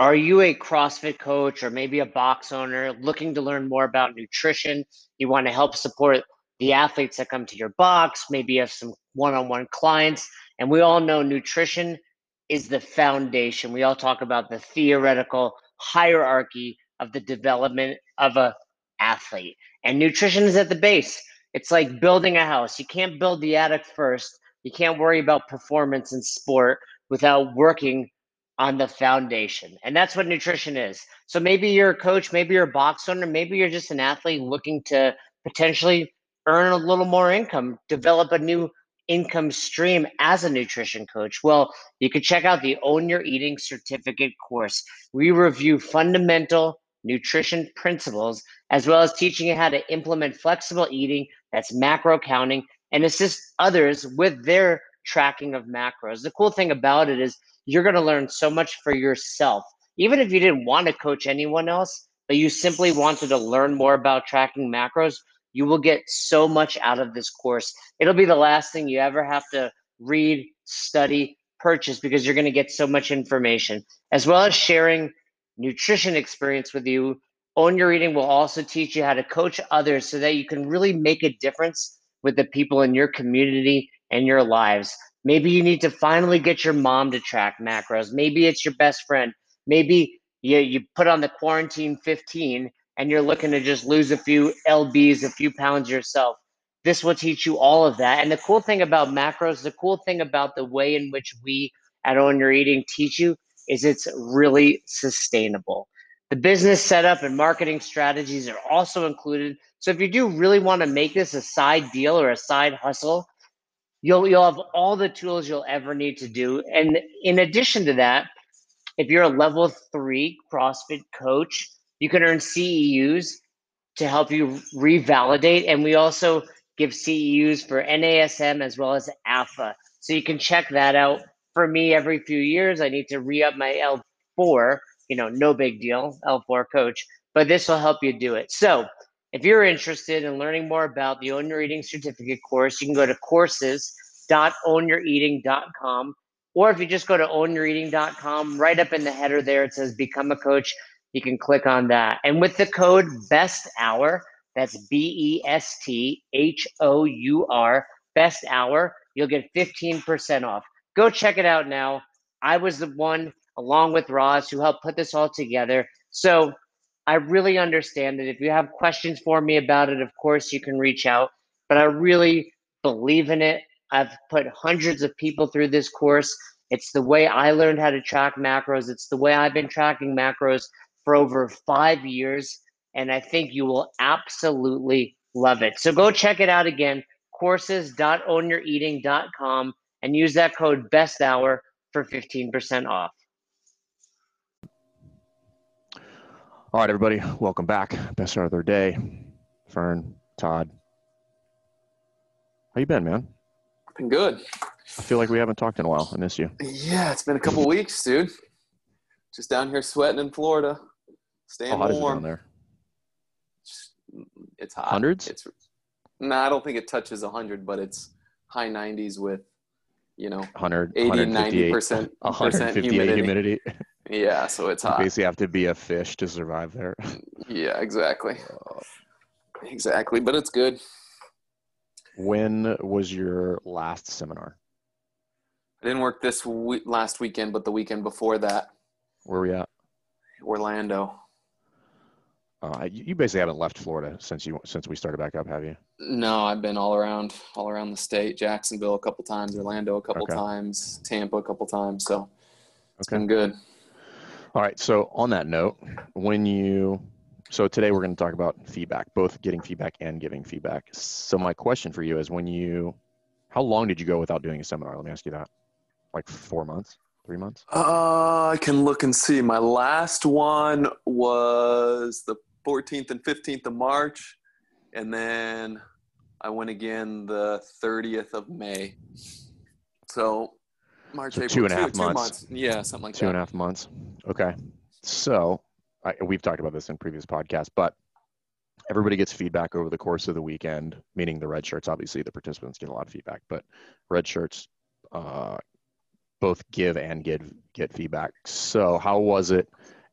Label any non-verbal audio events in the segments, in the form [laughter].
are you a CrossFit coach or maybe a box owner looking to learn more about nutrition? You want to help support the athletes that come to your box, maybe you have some one on one clients. And we all know nutrition is the foundation. We all talk about the theoretical hierarchy of the development of a athlete. And nutrition is at the base. It's like building a house. You can't build the attic first. You can't worry about performance in sport without working on the foundation. And that's what nutrition is. So maybe you're a coach, maybe you're a box owner, maybe you're just an athlete looking to potentially earn a little more income, develop a new income stream as a nutrition coach? Well, you can check out the Own Your Eating certificate course. We review fundamental nutrition principles as well as teaching you how to implement flexible eating that's macro counting and assist others with their tracking of macros. The cool thing about it is you're going to learn so much for yourself. Even if you didn't want to coach anyone else, but you simply wanted to learn more about tracking macros, you will get so much out of this course. It'll be the last thing you ever have to read, study, purchase because you're going to get so much information, as well as sharing nutrition experience with you. Own Your Eating will also teach you how to coach others so that you can really make a difference with the people in your community and your lives. Maybe you need to finally get your mom to track macros. Maybe it's your best friend. Maybe you, you put on the quarantine 15 and you're looking to just lose a few LBs, a few pounds yourself. This will teach you all of that. And the cool thing about macros, the cool thing about the way in which we at Own Your Eating teach you is it's really sustainable. The business setup and marketing strategies are also included. So if you do really want to make this a side deal or a side hustle, you'll you'll have all the tools you'll ever need to do. And in addition to that, if you're a level three CrossFit coach, you can earn CEUs to help you revalidate. And we also give CEUs for NASM as well as AFA. So you can check that out. For me, every few years, I need to re up my L4. You know, no big deal, L4 coach, but this will help you do it. So if you're interested in learning more about the Own Your Eating certificate course, you can go to courses.ownyoureating.com. Or if you just go to ownyoureating.com, right up in the header there, it says Become a Coach. You can click on that. And with the code BEST HOUR, that's B E S T H O U R, BEST HOUR, you'll get 15% off. Go check it out now. I was the one, along with Ross, who helped put this all together. So I really understand that if you have questions for me about it, of course you can reach out. But I really believe in it. I've put hundreds of people through this course. It's the way I learned how to track macros. It's the way I've been tracking macros for over five years. And I think you will absolutely love it. So go check it out again courses.ownyoureating.com and use that code best hour for 15% off. All right, everybody, welcome back. Best start of their day. Fern, Todd. How you been, man? Been good. I feel like we haven't talked in a while. I miss you. Yeah, it's been a couple weeks, dude. Just down here sweating in Florida, staying How hot warm. is it down there? It's hot. Hundreds? It's no, nah, I don't think it touches hundred, but it's high nineties with, you know, 100, 80, 90 158 percent humidity. humidity. Yeah, so it's hot. You basically have to be a fish to survive there. Yeah, exactly. [laughs] Exactly, but it's good. When was your last seminar? I didn't work this week, last weekend, but the weekend before that, Where were we at? Orlando. Uh, you you basically haven't left Florida since you since we started back up, have you? No, I've been all around, all around the state. Jacksonville a couple times, Orlando a couple Okay. times, Tampa a couple times. So it's Okay. been good. All right. So on that note, when you so today we're going to talk about feedback, both getting feedback and giving feedback. So my question for you is when you how long did you go without doing a seminar? Let me ask you that. Like 4 months? 3 months? Uh, I can look and see. My last one was the 14th and 15th of March, and then I went again the 30th of May. So March, So April, two and a half two months. Yeah, something like Two that. and a half months. Okay. So I, we've talked about this in previous podcasts, but everybody gets feedback over the course of the weekend, meaning the red shirts. Obviously, the participants get a lot of feedback, but red shirts uh, both give and get get feedback. So how was it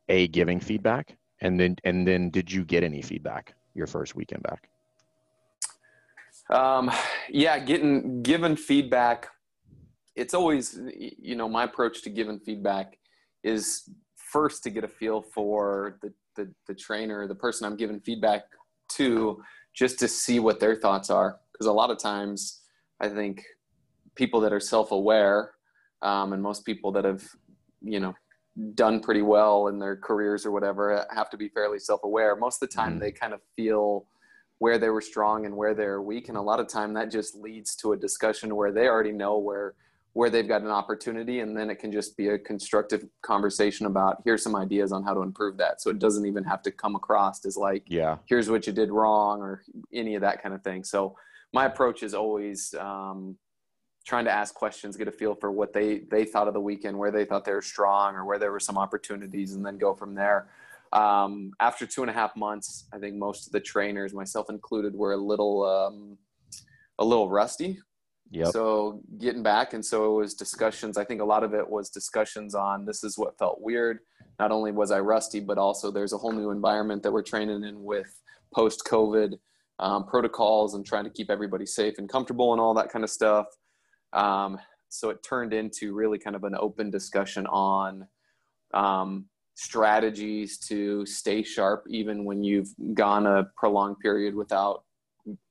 a giving feedback and then and then did you get any feedback your first weekend back? Um, yeah, getting given feedback. It's always you know my approach to giving feedback is first to get a feel for the the, the trainer, the person I'm giving feedback to, just to see what their thoughts are. Because a lot of times, I think people that are self-aware um, and most people that have you know done pretty well in their careers or whatever have to be fairly self-aware most of the time mm-hmm. they kind of feel where they were strong and where they're weak and a lot of time that just leads to a discussion where they already know where where they've got an opportunity and then it can just be a constructive conversation about here's some ideas on how to improve that so it doesn't even have to come across as like yeah here's what you did wrong or any of that kind of thing so my approach is always um, trying to ask questions, get a feel for what they they thought of the weekend, where they thought they were strong, or where there were some opportunities, and then go from there. Um, after two and a half months, I think most of the trainers, myself included, were a little um, a little rusty. Yep. So getting back, and so it was discussions. I think a lot of it was discussions on this is what felt weird. Not only was I rusty, but also there's a whole new environment that we're training in with post COVID um, protocols and trying to keep everybody safe and comfortable and all that kind of stuff. Um, so it turned into really kind of an open discussion on um, strategies to stay sharp even when you've gone a prolonged period without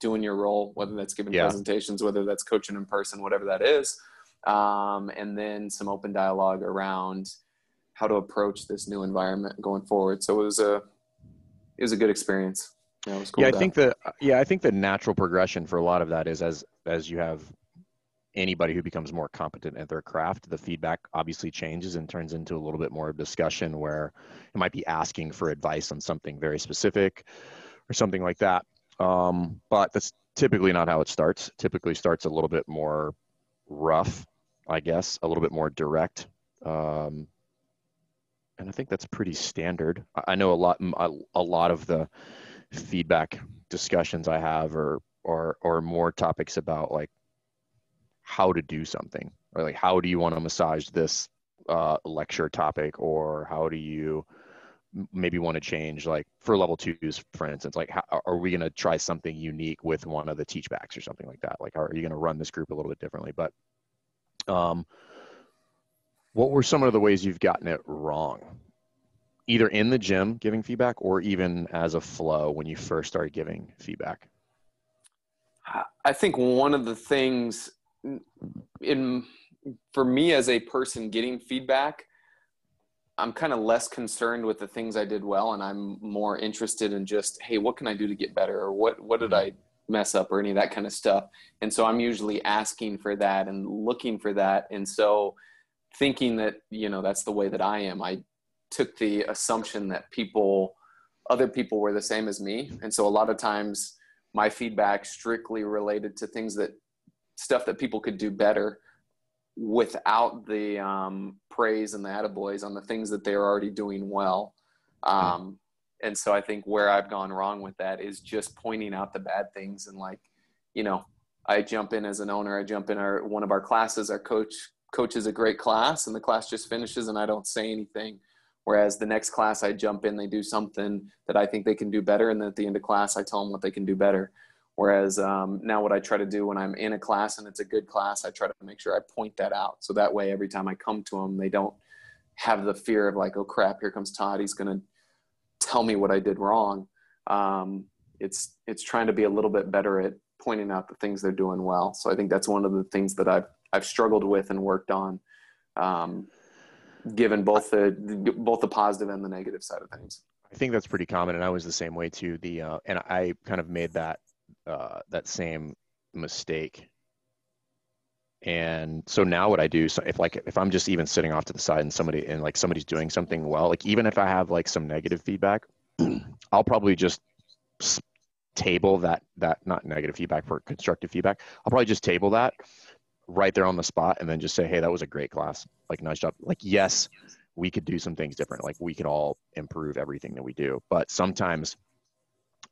doing your role, whether that's giving yeah. presentations, whether that's coaching in person, whatever that is. Um, and then some open dialogue around how to approach this new environment going forward. So it was a it was a good experience. Yeah, cool yeah I think the yeah I think the natural progression for a lot of that is as as you have anybody who becomes more competent at their craft, the feedback obviously changes and turns into a little bit more discussion where it might be asking for advice on something very specific or something like that. Um, but that's typically not how it starts. typically starts a little bit more rough, I guess, a little bit more direct. Um, and I think that's pretty standard. I know a lot, a lot of the feedback discussions I have are, or, or more topics about like how to do something or like how do you want to massage this uh, lecture topic or how do you maybe want to change like for level twos for instance like how, are we going to try something unique with one of the teach backs or something like that? Like are you going to run this group a little bit differently? But um what were some of the ways you've gotten it wrong? Either in the gym giving feedback or even as a flow when you first started giving feedback? I think one of the things in for me as a person getting feedback i'm kind of less concerned with the things i did well and i'm more interested in just hey what can i do to get better or what what did i mess up or any of that kind of stuff. And so i'm usually asking for that and looking for that. And so thinking that you know that's the way that i am i took the assumption that people other people were the same as me. And so a lot of times my feedback strictly related to things that stuff that people could do better without the um, praise and the attaboys on the things that they're already doing well. Um, and so I think where I've gone wrong with that is just pointing out the bad things and like, you know, I jump in as an owner, I jump in our one of our classes, our coach coaches a great class and the class just finishes and I don't say anything. Whereas the next class I jump in, they do something that I think they can do better. And then at the end of class, I tell them what they can do better. Whereas um, now, what I try to do when I'm in a class and it's a good class, I try to make sure I point that out. So that way, every time I come to them, they don't have the fear of like, oh crap, here comes Todd. He's going to tell me what I did wrong. Um, it's it's trying to be a little bit better at pointing out the things they're doing well. So I think that's one of the things that I've I've struggled with and worked on, um, given both the both the positive and the negative side of things. I think that's pretty common, and I was the same way too. The uh, and I kind of made that uh, that same mistake. And so now what I do, so if like if I'm just even sitting off to the side and somebody and like somebody's doing something well, like even if I have like some negative feedback, [clears throat] I'll probably just table that that not negative feedback for constructive feedback. I'll probably just table that right there on the spot and then just say, hey, that was a great class. Like nice job. Like yes, we could do some things different. Like we could all improve everything that we do. But sometimes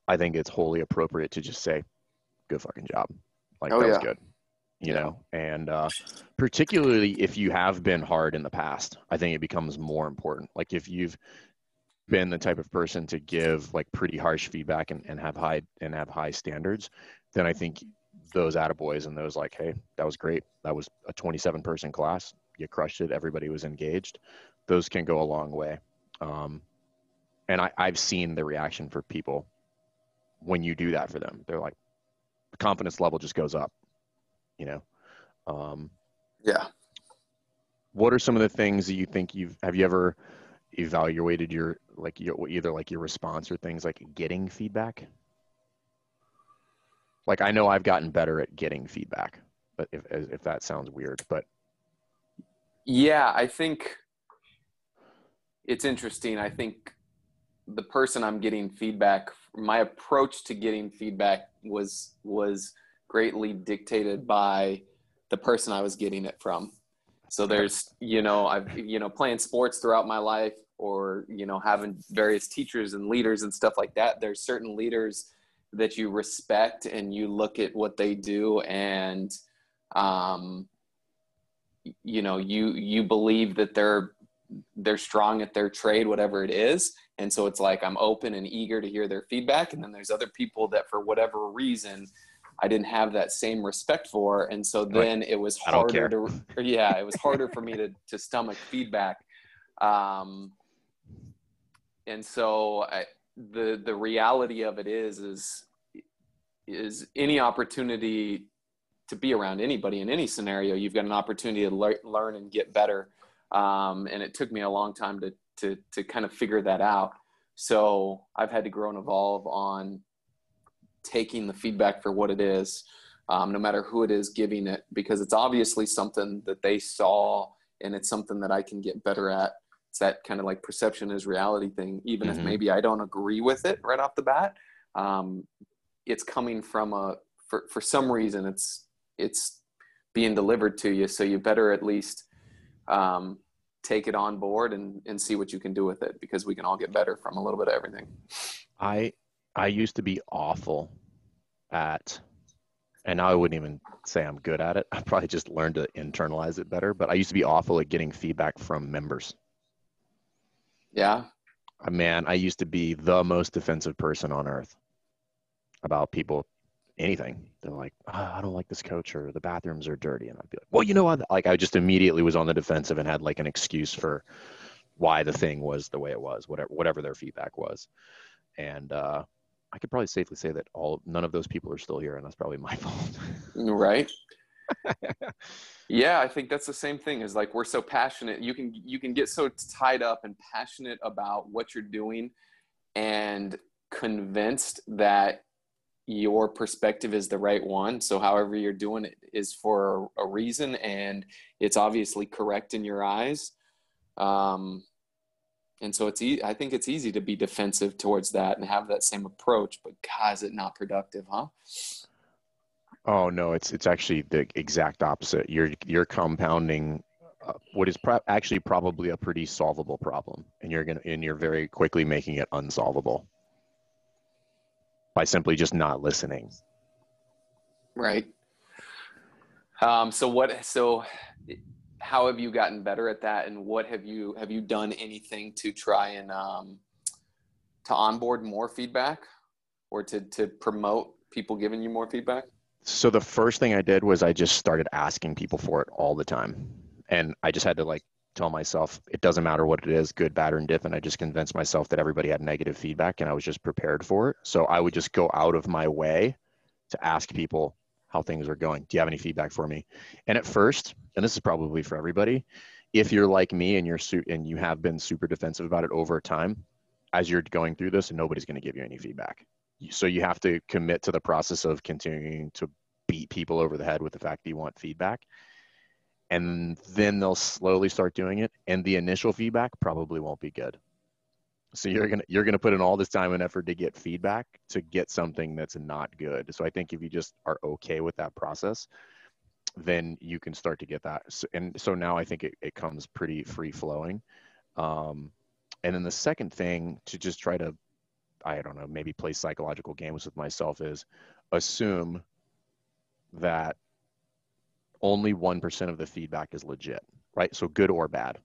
I think it's wholly appropriate to just say, "Good fucking job." Like oh, that yeah. was good. you know, and uh, particularly if you have been hard in the past, I think it becomes more important. Like if you've been the type of person to give like pretty harsh feedback and, and have high and have high standards, then I think those attaboys and those like, hey, that was great. That was a 27 person class. You crushed it. Everybody was engaged. Those can go a long way. Um, and I, I've seen the reaction for people when you do that for them. They're like, the confidence level just goes up, you know? Um, Yeah. what are some of the things that you think you've have you ever evaluated your like your either like your response or things like getting feedback like i know i've gotten better at getting feedback but if if that sounds weird but Yeah, I think it's interesting. I think the person I'm getting feedback, my approach to getting feedback was was greatly dictated by the person I was getting it from. So there's, you know, I've you know playing sports throughout my life, or you know having various teachers and leaders and stuff like that. There's certain leaders that you respect and you look at what they do and um, you know you you believe that they're they're strong at their trade whatever it is. And so it's like i'm open and eager to hear their feedback. And then there's other people that for whatever reason i didn't have that same respect for. And so then it was harder to yeah it was [laughs] harder for me to to stomach feedback. Um and so I, the the reality of it is is is any opportunity to be around anybody in any scenario, you've got an opportunity to lear- learn and get better. Um, and it took me a long time to, to, to kind of figure that out. So I've had to grow and evolve on taking the feedback for what it is, um, no matter who it is giving it, because it's obviously something that they saw and it's something that I can get better at. It's that kind of like perception is reality thing, even Mhm. if maybe I don't agree with it right off the bat. Um, it's coming from a, for, for some reason, it's it's being delivered to you so you better at least um, take it on board and, and see what you can do with it because we can all get better from a little bit of everything. I i used to be awful at and now i wouldn't even say i'm good at it. [laughs] I probably just learned to internalize it better but i used to be awful at getting feedback from members. Yeah. Man, I used to be the most defensive person on earth about people, anything. They're like, "Ah, I don't like this coach, or the bathrooms are dirty, and I'd be like, well, you know what? Like, I just immediately was on the defensive and had like an excuse for why the thing was the way it was, whatever whatever their feedback was, and uh, I could probably safely say that all none of those people are still here, and that's probably my [laughs] fault. right [laughs] yeah i think that's the same thing is like we're so passionate you can you can get so tied up and passionate about what you're doing and convinced that your perspective is the right one. So however you're doing it is for a reason and it's obviously correct in your eyes. Um, and so it's e- i think it's easy to be defensive towards that and have that same approach but god is it not productive huh? Oh no, it's it's actually the exact opposite. You're you're compounding uh, what is pro- actually probably a pretty solvable problem, and you're gonna and you're very quickly making it unsolvable by simply just not listening. Right. Um, so what? So how have you gotten better at that, and what have you have you done anything to try and um, to onboard more feedback, or to to promote people giving you more feedback? So the first thing I did was I just started asking people for it all the time, and I just had to like tell myself it doesn't matter what it is, good, bad, or indifferent. I just convinced myself that everybody had negative feedback, and I was just prepared for it. So I would just go out of my way to ask people how things are going. Do you have any feedback for me? And at first, and this is probably for everybody, if you're like me and you're su- and you have been super defensive about it over time, as you're going through this, nobody's going to give you any feedback. So you have to commit to the process of continuing to beat people over the head with the fact that you want feedback. And then they'll slowly start doing it. And the initial feedback probably won't be good. So you're gonna you're gonna put in all this time and effort to get feedback to get something that's not good. So I think if you just are okay with that process, then you can start to get that. So, and so now I think it, it comes pretty free flowing. Um, and then the second thing to just try to, I don't know, maybe play psychological games with myself is assume that only 1% of the feedback is legit, right? So good or bad,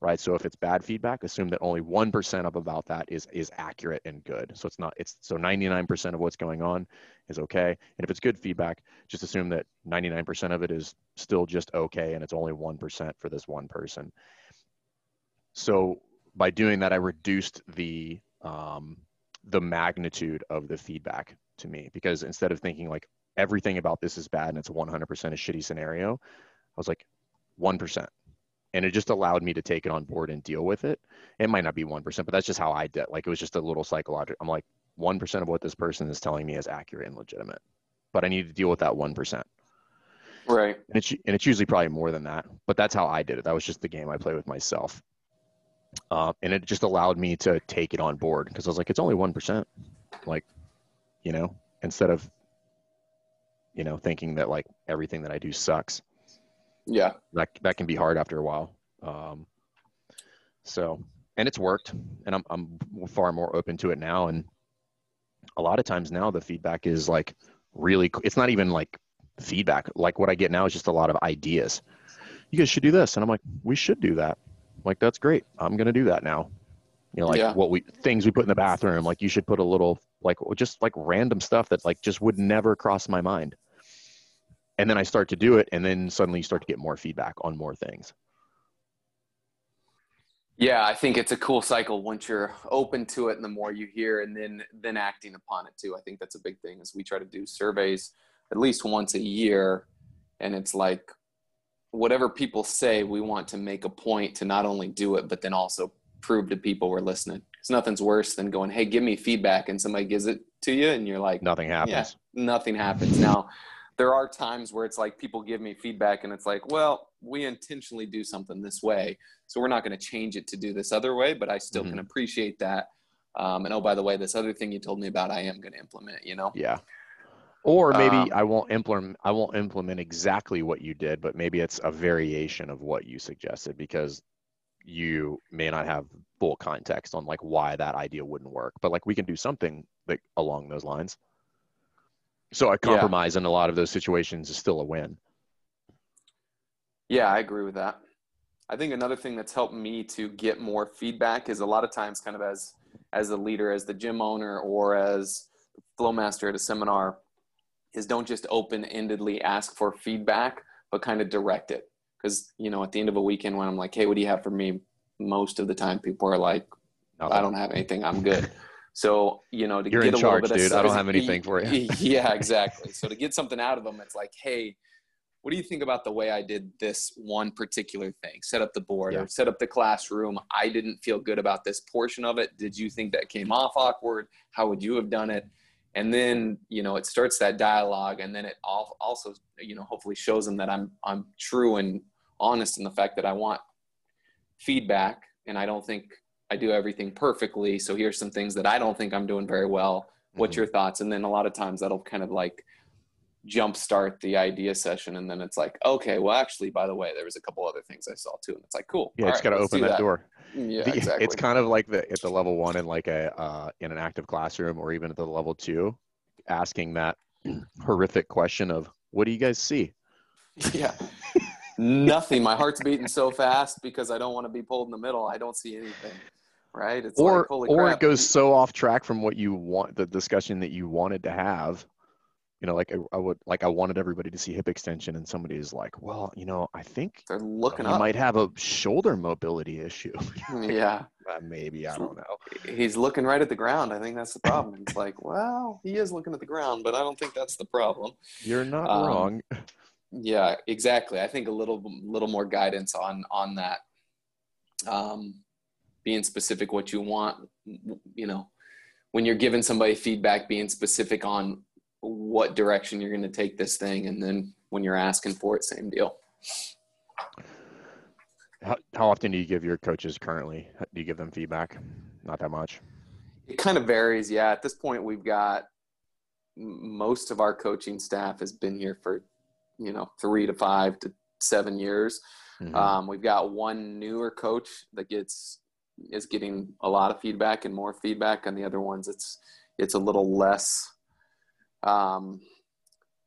right? So if it's bad feedback, assume that only 1% of about that is is accurate and good. So it's not it's so 99% of what's going on is okay. And if it's good feedback, just assume that 99% of it is still just okay and it's only 1% for this one person. So by doing that, I reduced the um, the magnitude of the feedback to me because instead of thinking like everything about this is bad and it's 100% a shitty scenario, I was like 1%. And it just allowed me to take it on board and deal with it. It might not be 1%, but that's just how I did. Like it was just a little psychological. I'm like 1% of what this person is telling me is accurate and legitimate, but I need to deal with that 1%. Right. And it's, and it's usually probably more than that, but that's how I did it. That was just the game I play with myself. Uh, and it just allowed me to take it on board because I was like, it's only 1%. Like, you know, instead of, you know, thinking that like everything that I do sucks. Yeah. That, that can be hard after a while. Um, so, and it's worked and I'm, I'm far more open to it now. And a lot of times now the feedback is like really, it's not even like feedback. Like what I get now is just a lot of ideas. You guys should do this. And I'm like, we should do that. like, that's great. I'm going to do that now. You know, like Yeah. what we, things we put in the bathroom, like you should put a little, like just like random stuff that like just would never cross my mind. And then I start to do it. And then suddenly you start to get more feedback on more things. Yeah, I think it's a cool cycle once you're open to it and the more you hear and then then acting upon it too. I think that's a big thing is we try to do surveys at least once a year and it's like whatever people say, we want to make a point to not only do it but then also prove to people we're listening. Cuz nothing's worse than going, "Hey, give me feedback," and somebody gives it to you and you're like, Nothing happens. yeah, nothing happens. Now, there are times where it's like people give me feedback and it's like, well, we intentionally do something this way. So we're not going to change it to do this other way, but I still Mhm. can appreciate that. Um, and oh, by the way, this other thing you told me about, I am going to implement, you know? Yeah. Or maybe Um, I won't implement I won't implement exactly what you did, but maybe it's a variation of what you suggested because you may not have full context on like why that idea wouldn't work. But like we can do something like along those lines. So a compromise in a lot of those situations is still a win. Yeah, I agree with that. I think another thing that's helped me to get more feedback is a lot of times kind of as as a leader, as the gym owner or as flow master at a seminar, is don't just open-endedly ask for feedback, but kind of direct it. Because, you know, at the end of a weekend when I'm like, hey, what do you have for me? Most of the time people are like, I don't have anything, I'm good. [laughs] So, you know, to You're get in a charge, little bit dude. of I don't have anything for you. [laughs] yeah, [laughs] exactly. So to get something out of them, it's like, hey, what do you think about the way I did this one particular thing? Set up the board Yeah. or set up the classroom. I didn't feel good about this portion of it. Did you think that came off awkward? How would you have done it? And then, you know, it starts that dialogue and then it al- also, you know, hopefully shows them that I'm I'm true and honest in the fact that I want feedback and I don't think I do everything perfectly. So here's some things that I don't think I'm doing very well. What's Mhm. your thoughts? And then a lot of times that'll kind of like jumpstart the idea session. And then it's like, okay, well, actually, by the way, there was a couple other things I saw too. And it's like, cool. Yeah, it's right, got to open do that, door. Yeah, The- [laughs] exactly. It's kind of like the at the level one in like a uh, in an active classroom or even at the level two, asking that [clears throat] horrific question of what do you guys see? [laughs] yeah. [laughs] Nothing. My heart's beating so fast because I don't want to be pulled in the middle. I don't see anything. Right? It's or like, or crap. it goes so off track from what you want the discussion that you wanted to have you know like I, I would like i wanted everybody to see hip extension and somebody is like well you know i think They're looking you up. might have a shoulder mobility issue [laughs] yeah. Uh, maybe i don't know He's looking right at the ground. I think that's the problem. It's like, well, he is looking at the ground, but I don't think that's the problem. you're not Um, wrong [laughs] Yeah, exactly. I think a little little more guidance on on that. Um, being specific what you want, you know, when you're giving somebody feedback, being specific on what direction you're going to take this thing, and then when you're asking for it, same deal. how, how often do you give your coaches currently do you give them feedback not that much It kind of varies. Yeah, at this point, we've got most of our coaching staff has been here for, you know, three to five to seven years. Mhm. Um, we've got one newer coach that gets is getting a lot of feedback and more feedback, and the other ones it's it's a little less. Um,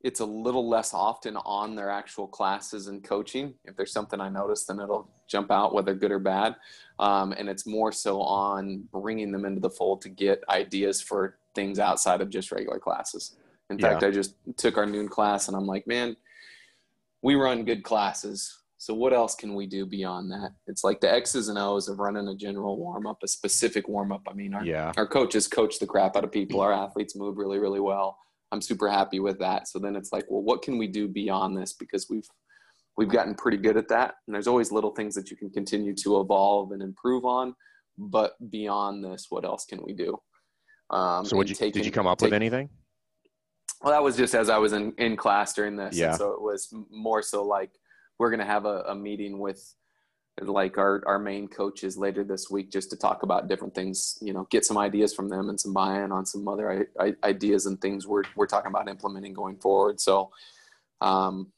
it's a little less often on their actual classes and coaching. If there's something I notice, then it'll jump out, whether good or bad. Um, and it's more so on bringing them into the fold to get ideas for things outside of just regular classes. In yeah. fact, I just took our noon class and I'm like, man, we run good classes. So what else can we do beyond that? It's like the X's and O's of running a general warm up, a specific warm up. I mean, our, yeah. our coaches coach the crap out of people. Our athletes move really, really well. I'm super happy with that. So then it's like, well, what can we do beyond this? Because we've we've gotten pretty good at that, and there's always little things that you can continue to evolve and improve on. But beyond this, what else can we do? Um, so, you, did you come up with anything? Well, that was just as I was in, in class during this. Yeah. And so it was more so like we're going to have a, a meeting with like our, our main coaches later this week just to talk about different things you know get some ideas from them and some buy-in on some other I- I- ideas and things we're, we're talking about implementing going forward so um,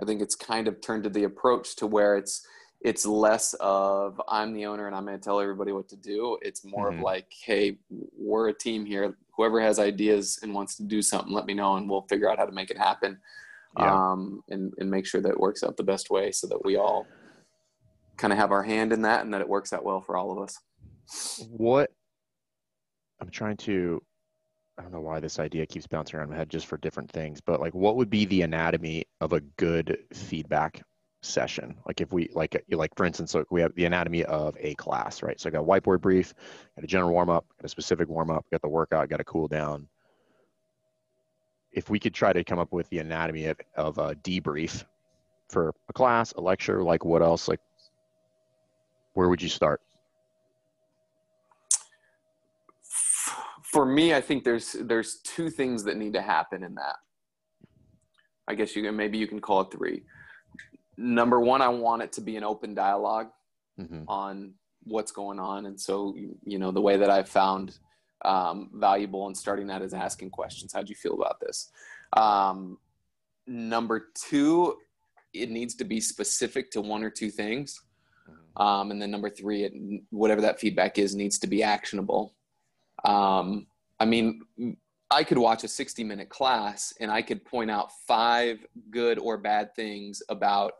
i think it's kind of turned to the approach to where it's it's less of i'm the owner and i'm going to tell everybody what to do it's more mm-hmm. of like hey we're a team here whoever has ideas and wants to do something let me know and we'll figure out how to make it happen yeah. um, and, and make sure that it works out the best way so that we all kind of have our hand in that and that it works out well for all of us. What I'm trying to I don't know why this idea keeps bouncing around my head just for different things, but like what would be the anatomy of a good feedback session? Like if we like uh, like for instance, look, we have the anatomy of a class, right? So I got a whiteboard brief, got a general warm up, got a specific warm up, got the workout, got a cool down. If we could try to come up with the anatomy of, of a debrief for a class, a lecture, like what else? Like where would you start? For me, I think there's there's two things that need to happen in that. I guess you can maybe you can call it three. Number one, I want it to be an open dialogue mm-hmm. on what's going on, and so you know the way that I've found um, valuable in starting that is asking questions. How do you feel about this? Um, number two, it needs to be specific to one or two things. Um, and then number three, it, whatever that feedback is needs to be actionable. Um, I mean, I could watch a 60 minute class and I could point out five good or bad things about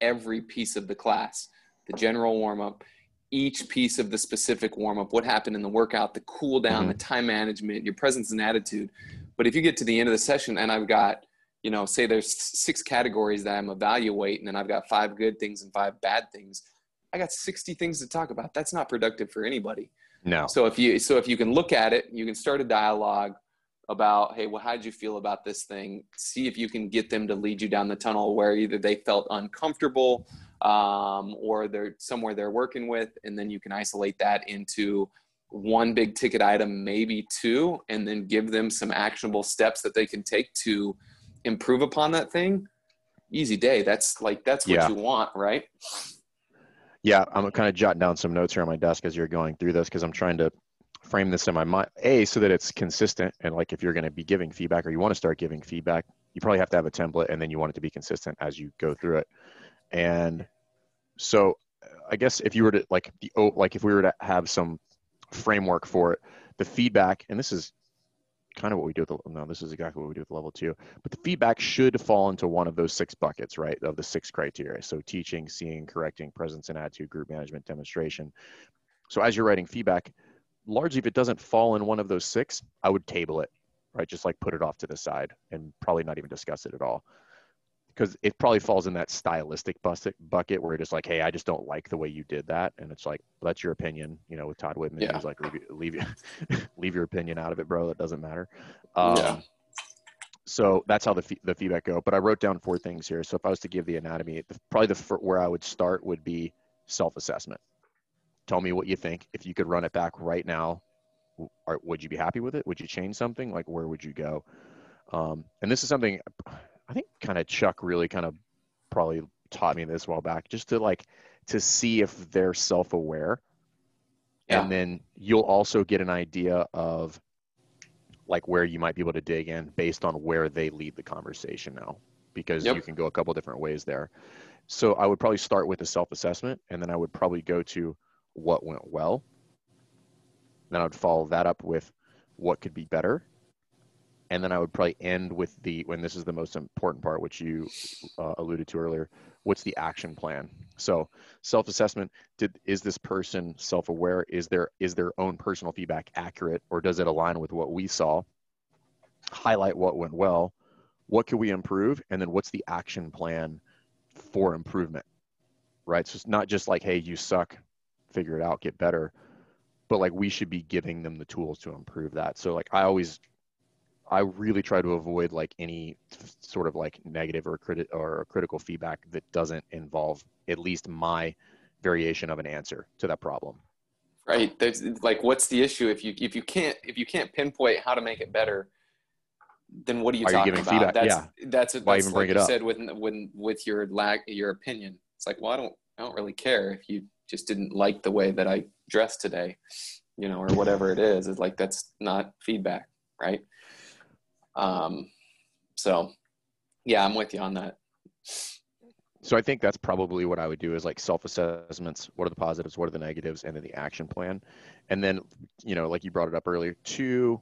every piece of the class the general warm up, each piece of the specific warm up, what happened in the workout, the cool down, mm-hmm. the time management, your presence and attitude. But if you get to the end of the session and I've got, you know, say there's six categories that I'm evaluating and I've got five good things and five bad things, I got 60 things to talk about. That's not productive for anybody. No. So if you so if you can look at it, you can start a dialogue about, hey, well, how did you feel about this thing? See if you can get them to lead you down the tunnel where either they felt uncomfortable um, or they're somewhere they're working with, and then you can isolate that into one big ticket item, maybe two, and then give them some actionable steps that they can take to improve upon that thing. Easy day. That's like that's what yeah. you want, right? Yeah, I'm kind of jotting down some notes here on my desk as you're going through this because I'm trying to frame this in my mind. A, so that it's consistent. And like if you're going to be giving feedback or you want to start giving feedback, you probably have to have a template and then you want it to be consistent as you go through it. And so I guess if you were to like the oh like if we were to have some framework for it, the feedback, and this is kind of what we do with the, no, this is exactly what we do with level two, but the feedback should fall into one of those six buckets, right? Of the six criteria. So teaching, seeing, correcting, presence and attitude, group management, demonstration. So as you're writing feedback, largely if it doesn't fall in one of those six, I would table it, right? Just like put it off to the side and probably not even discuss it at all because it probably falls in that stylistic bucket where it's like, hey, I just don't like the way you did that, and it's like, well, that's your opinion. You know, with Todd Whitman, yeah. he's like, leave leave, [laughs] leave your opinion out of it, bro. It doesn't matter. Um, yeah. So that's how the f- the feedback go. But I wrote down four things here. So if I was to give the anatomy, the, probably the where I would start would be self assessment. Tell me what you think. If you could run it back right now, are, would you be happy with it? Would you change something? Like where would you go? Um, and this is something I think kind of Chuck really kind of probably taught me this a while back, just to like to see if they're self-aware, yeah. and then you'll also get an idea of like where you might be able to dig in based on where they lead the conversation now, because yep. you can go a couple different ways there. So I would probably start with a self-assessment, and then I would probably go to what went well. Then I would follow that up with what could be better, and then I would probably end with the when this is the most important part, which you uh, alluded to earlier. What's the action plan? So self-assessment. Did is this person self-aware? Is their is their own personal feedback accurate, or does it align with what we saw? Highlight what went well. What can we improve, and then what's the action plan for improvement? Right. So it's not just like, hey, you suck, figure it out, get better but like we should be giving them the tools to improve that so like i always I really try to avoid like any sort of like negative or criti- or critical feedback that doesn't involve at least my variation of an answer to that problem. Right. There's like, what's the issue if you if you can't if you can't pinpoint how to make it better? Then what are you are talking you about? Feedback? That's yeah. that's, Why that's even like bring it you up? said with with with your lack, your opinion. It's like, well, I don't I don't really care if you just didn't like the way that I dressed today, you know, or whatever it is. It's like that's not feedback, right? Um, so yeah, I'm with you on that. So I think that's probably what I would do is like self-assessments. What are the positives? What are the negatives? And then the action plan. And then, you know, like you brought it up earlier, two.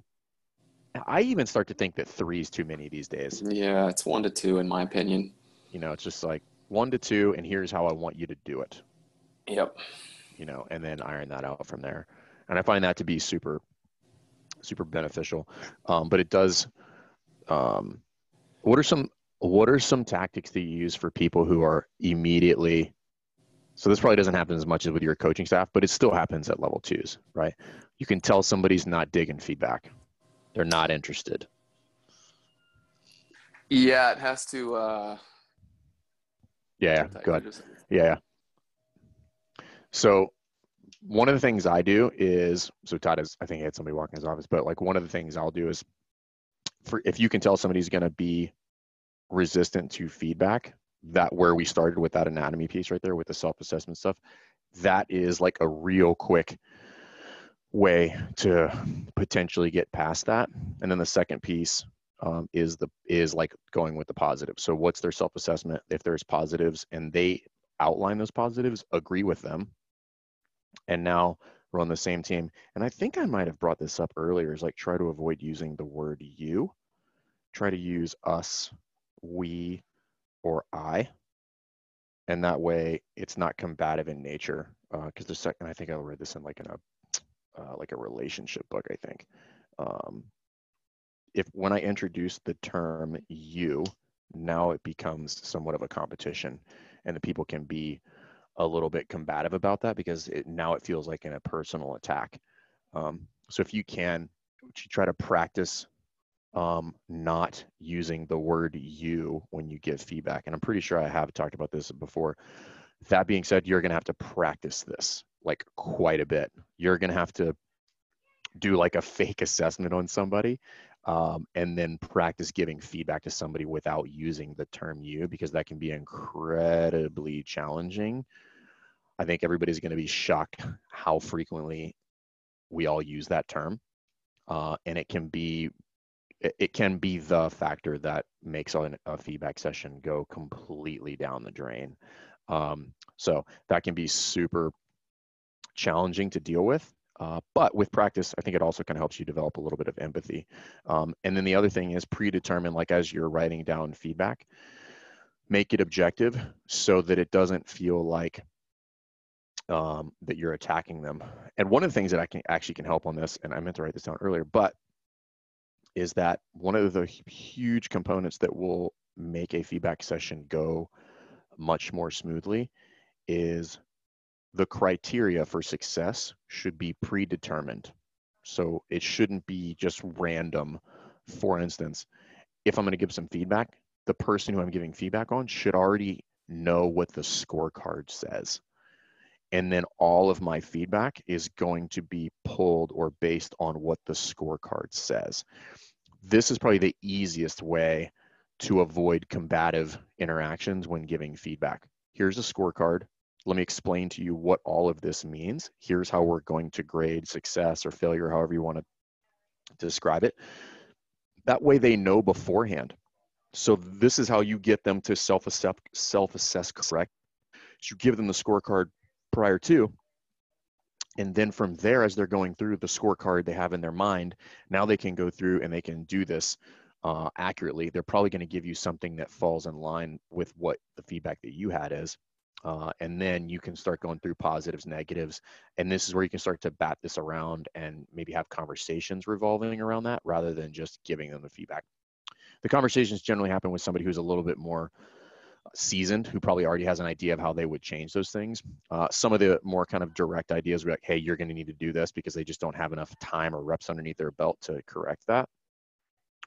I even start to think that three is too many these days. Yeah, it's one to two in my opinion. You know, it's just like one to two, and here's how I want you to do it. Yep. You know, and then iron that out from there. And I find that to be super, super beneficial. Um, but it does. Um, what are some what are some tactics that you use for people who are immediately so this probably doesn't happen as much as with your coaching staff but it still happens at level twos right you can tell somebody's not digging feedback they're not interested Yeah, it has to. Uh, yeah go ahead yeah so one of the things i do is so todd is i think he had somebody walk in his office but like one of the things i'll do is for if you can tell somebody's to be resistant to feedback that where we started with that anatomy piece right there with the self-assessment stuff that is like a real quick way to potentially get past that. And then the second piece um, is the is like going with the positive so what's their self-assessment? If there's positives and they outline those positives agree with them and now we're on the same team and i think i might have brought this up earlier is like try to avoid using the word you try to use us we or I. And that way it's not combative in nature. Because uh, the second, I think I read this in like in a uh, like a relationship book, I think. Um, if when I introduce the term you, now it becomes somewhat of a competition, and the people can be a little bit combative about that because it, now it feels like in a personal attack. Um, so if you can, you try to practice um, not using the word you when you give feedback. And I'm pretty sure I have talked about this before. That being said, you're going to have to practice this like quite a bit. You're going to have to do like a fake assessment on somebody um, and then practice giving feedback to somebody without using the term you because that can be incredibly challenging. I think everybody's going to be shocked how frequently we all use that term. Uh, and it can be it can be the factor that makes a, a feedback session go completely down the drain. Um, so that can be super challenging to deal with. Uh, but with practice, I think it also kind of helps you develop a little bit of empathy. Um, and then the other thing is predetermine, like as you're writing down feedback, make it objective so that it doesn't feel like um, that you're attacking them. And one of the things that I can actually can help on this, and I meant to write this down earlier, but is that one of the huge components that will make a feedback session go much more smoothly is the criteria for success should be predetermined. So it shouldn't be just random. For instance, if I'm going to give some feedback, the person who I'm giving feedback on should already know what the scorecard says. And then all of my feedback is going to be pulled or based on what the scorecard says this is probably the easiest way to avoid combative interactions when giving feedback. Here's a scorecard. Let me explain to you what all of this means. Here's how we're going to grade success or failure, however you want to describe it. That way they know beforehand. So this is how you get them to self-assess, self-assess correct. So you give them the scorecard prior to, and then from there as they're going through the scorecard they have in their mind now they can go through and they can do this uh, accurately they're probably going to give you something that falls in line with what the feedback that you had is uh, and then you can start going through positives negatives and this is where you can start to bat this around and maybe have conversations revolving around that rather than just giving them the feedback the conversations generally happen with somebody who's a little bit more seasoned who probably already has an idea of how they would change those things. Uh, some of the more kind of direct ideas were like, hey, you're going to need to do this because they just don't have enough time or reps underneath their belt to correct that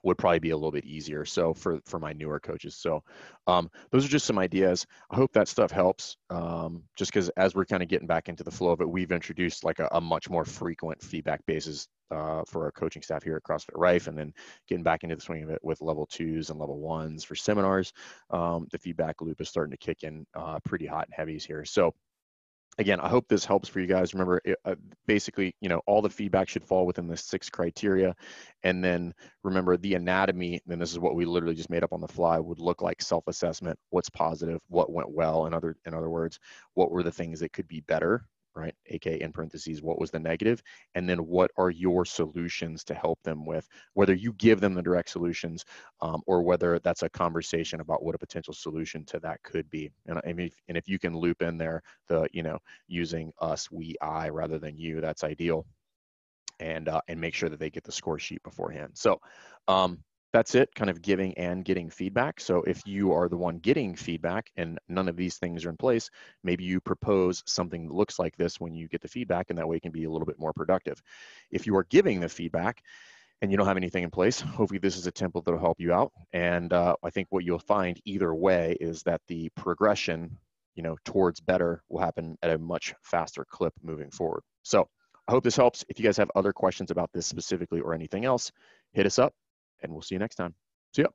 would probably be a little bit easier so for for my newer coaches so um, those are just some ideas i hope that stuff helps um, just because as we're kind of getting back into the flow of it we've introduced like a, a much more frequent feedback basis uh, for our coaching staff here at CrossFit Rife, and then getting back into the swing of it with level twos and level ones for seminars. Um, the feedback loop is starting to kick in uh, pretty hot and heavies here. So again, I hope this helps for you guys. Remember, it, uh, basically, you know, all the feedback should fall within the six criteria. And then remember the anatomy, and this is what we literally just made up on the fly, would look like self-assessment, what's positive, what went well, in other, in other words, what were the things that could be better right? AK in parentheses, what was the negative? And then what are your solutions to help them with, whether you give them the direct solutions um, or whether that's a conversation about what a potential solution to that could be. And, I mean, and if you can loop in there the, you know, using us, we, I rather than you, that's ideal. And, uh, and make sure that they get the score sheet beforehand. So um, that's it kind of giving and getting feedback. So if you are the one getting feedback and none of these things are in place maybe you propose something that looks like this when you get the feedback and that way it can be a little bit more productive. If you are giving the feedback and you don't have anything in place hopefully this is a template that'll help you out. And uh, i think what you'll find either way is that the progression you know towards better will happen at a much faster clip moving forward. So i hope this helps. If you guys have other questions about this specifically or anything else hit us up and we'll see you next time. See ya.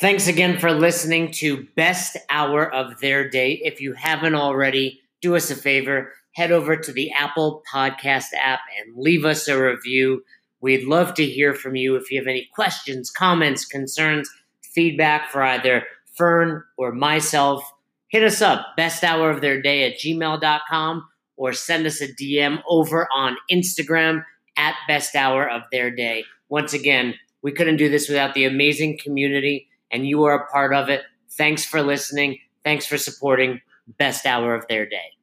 Thanks again for listening to Best Hour of Their Day. If you haven't already, do us a favor, head over to the Apple Podcast app and leave us a review. We'd love to hear from you if you have any questions, comments, concerns, feedback for either Fern or myself. Hit us up, best hour of their day at gmail.com or send us a DM over on Instagram at best hour of their day. Once again, we couldn't do this without the amazing community, and you are a part of it. Thanks for listening. Thanks for supporting Best Hour of Their Day.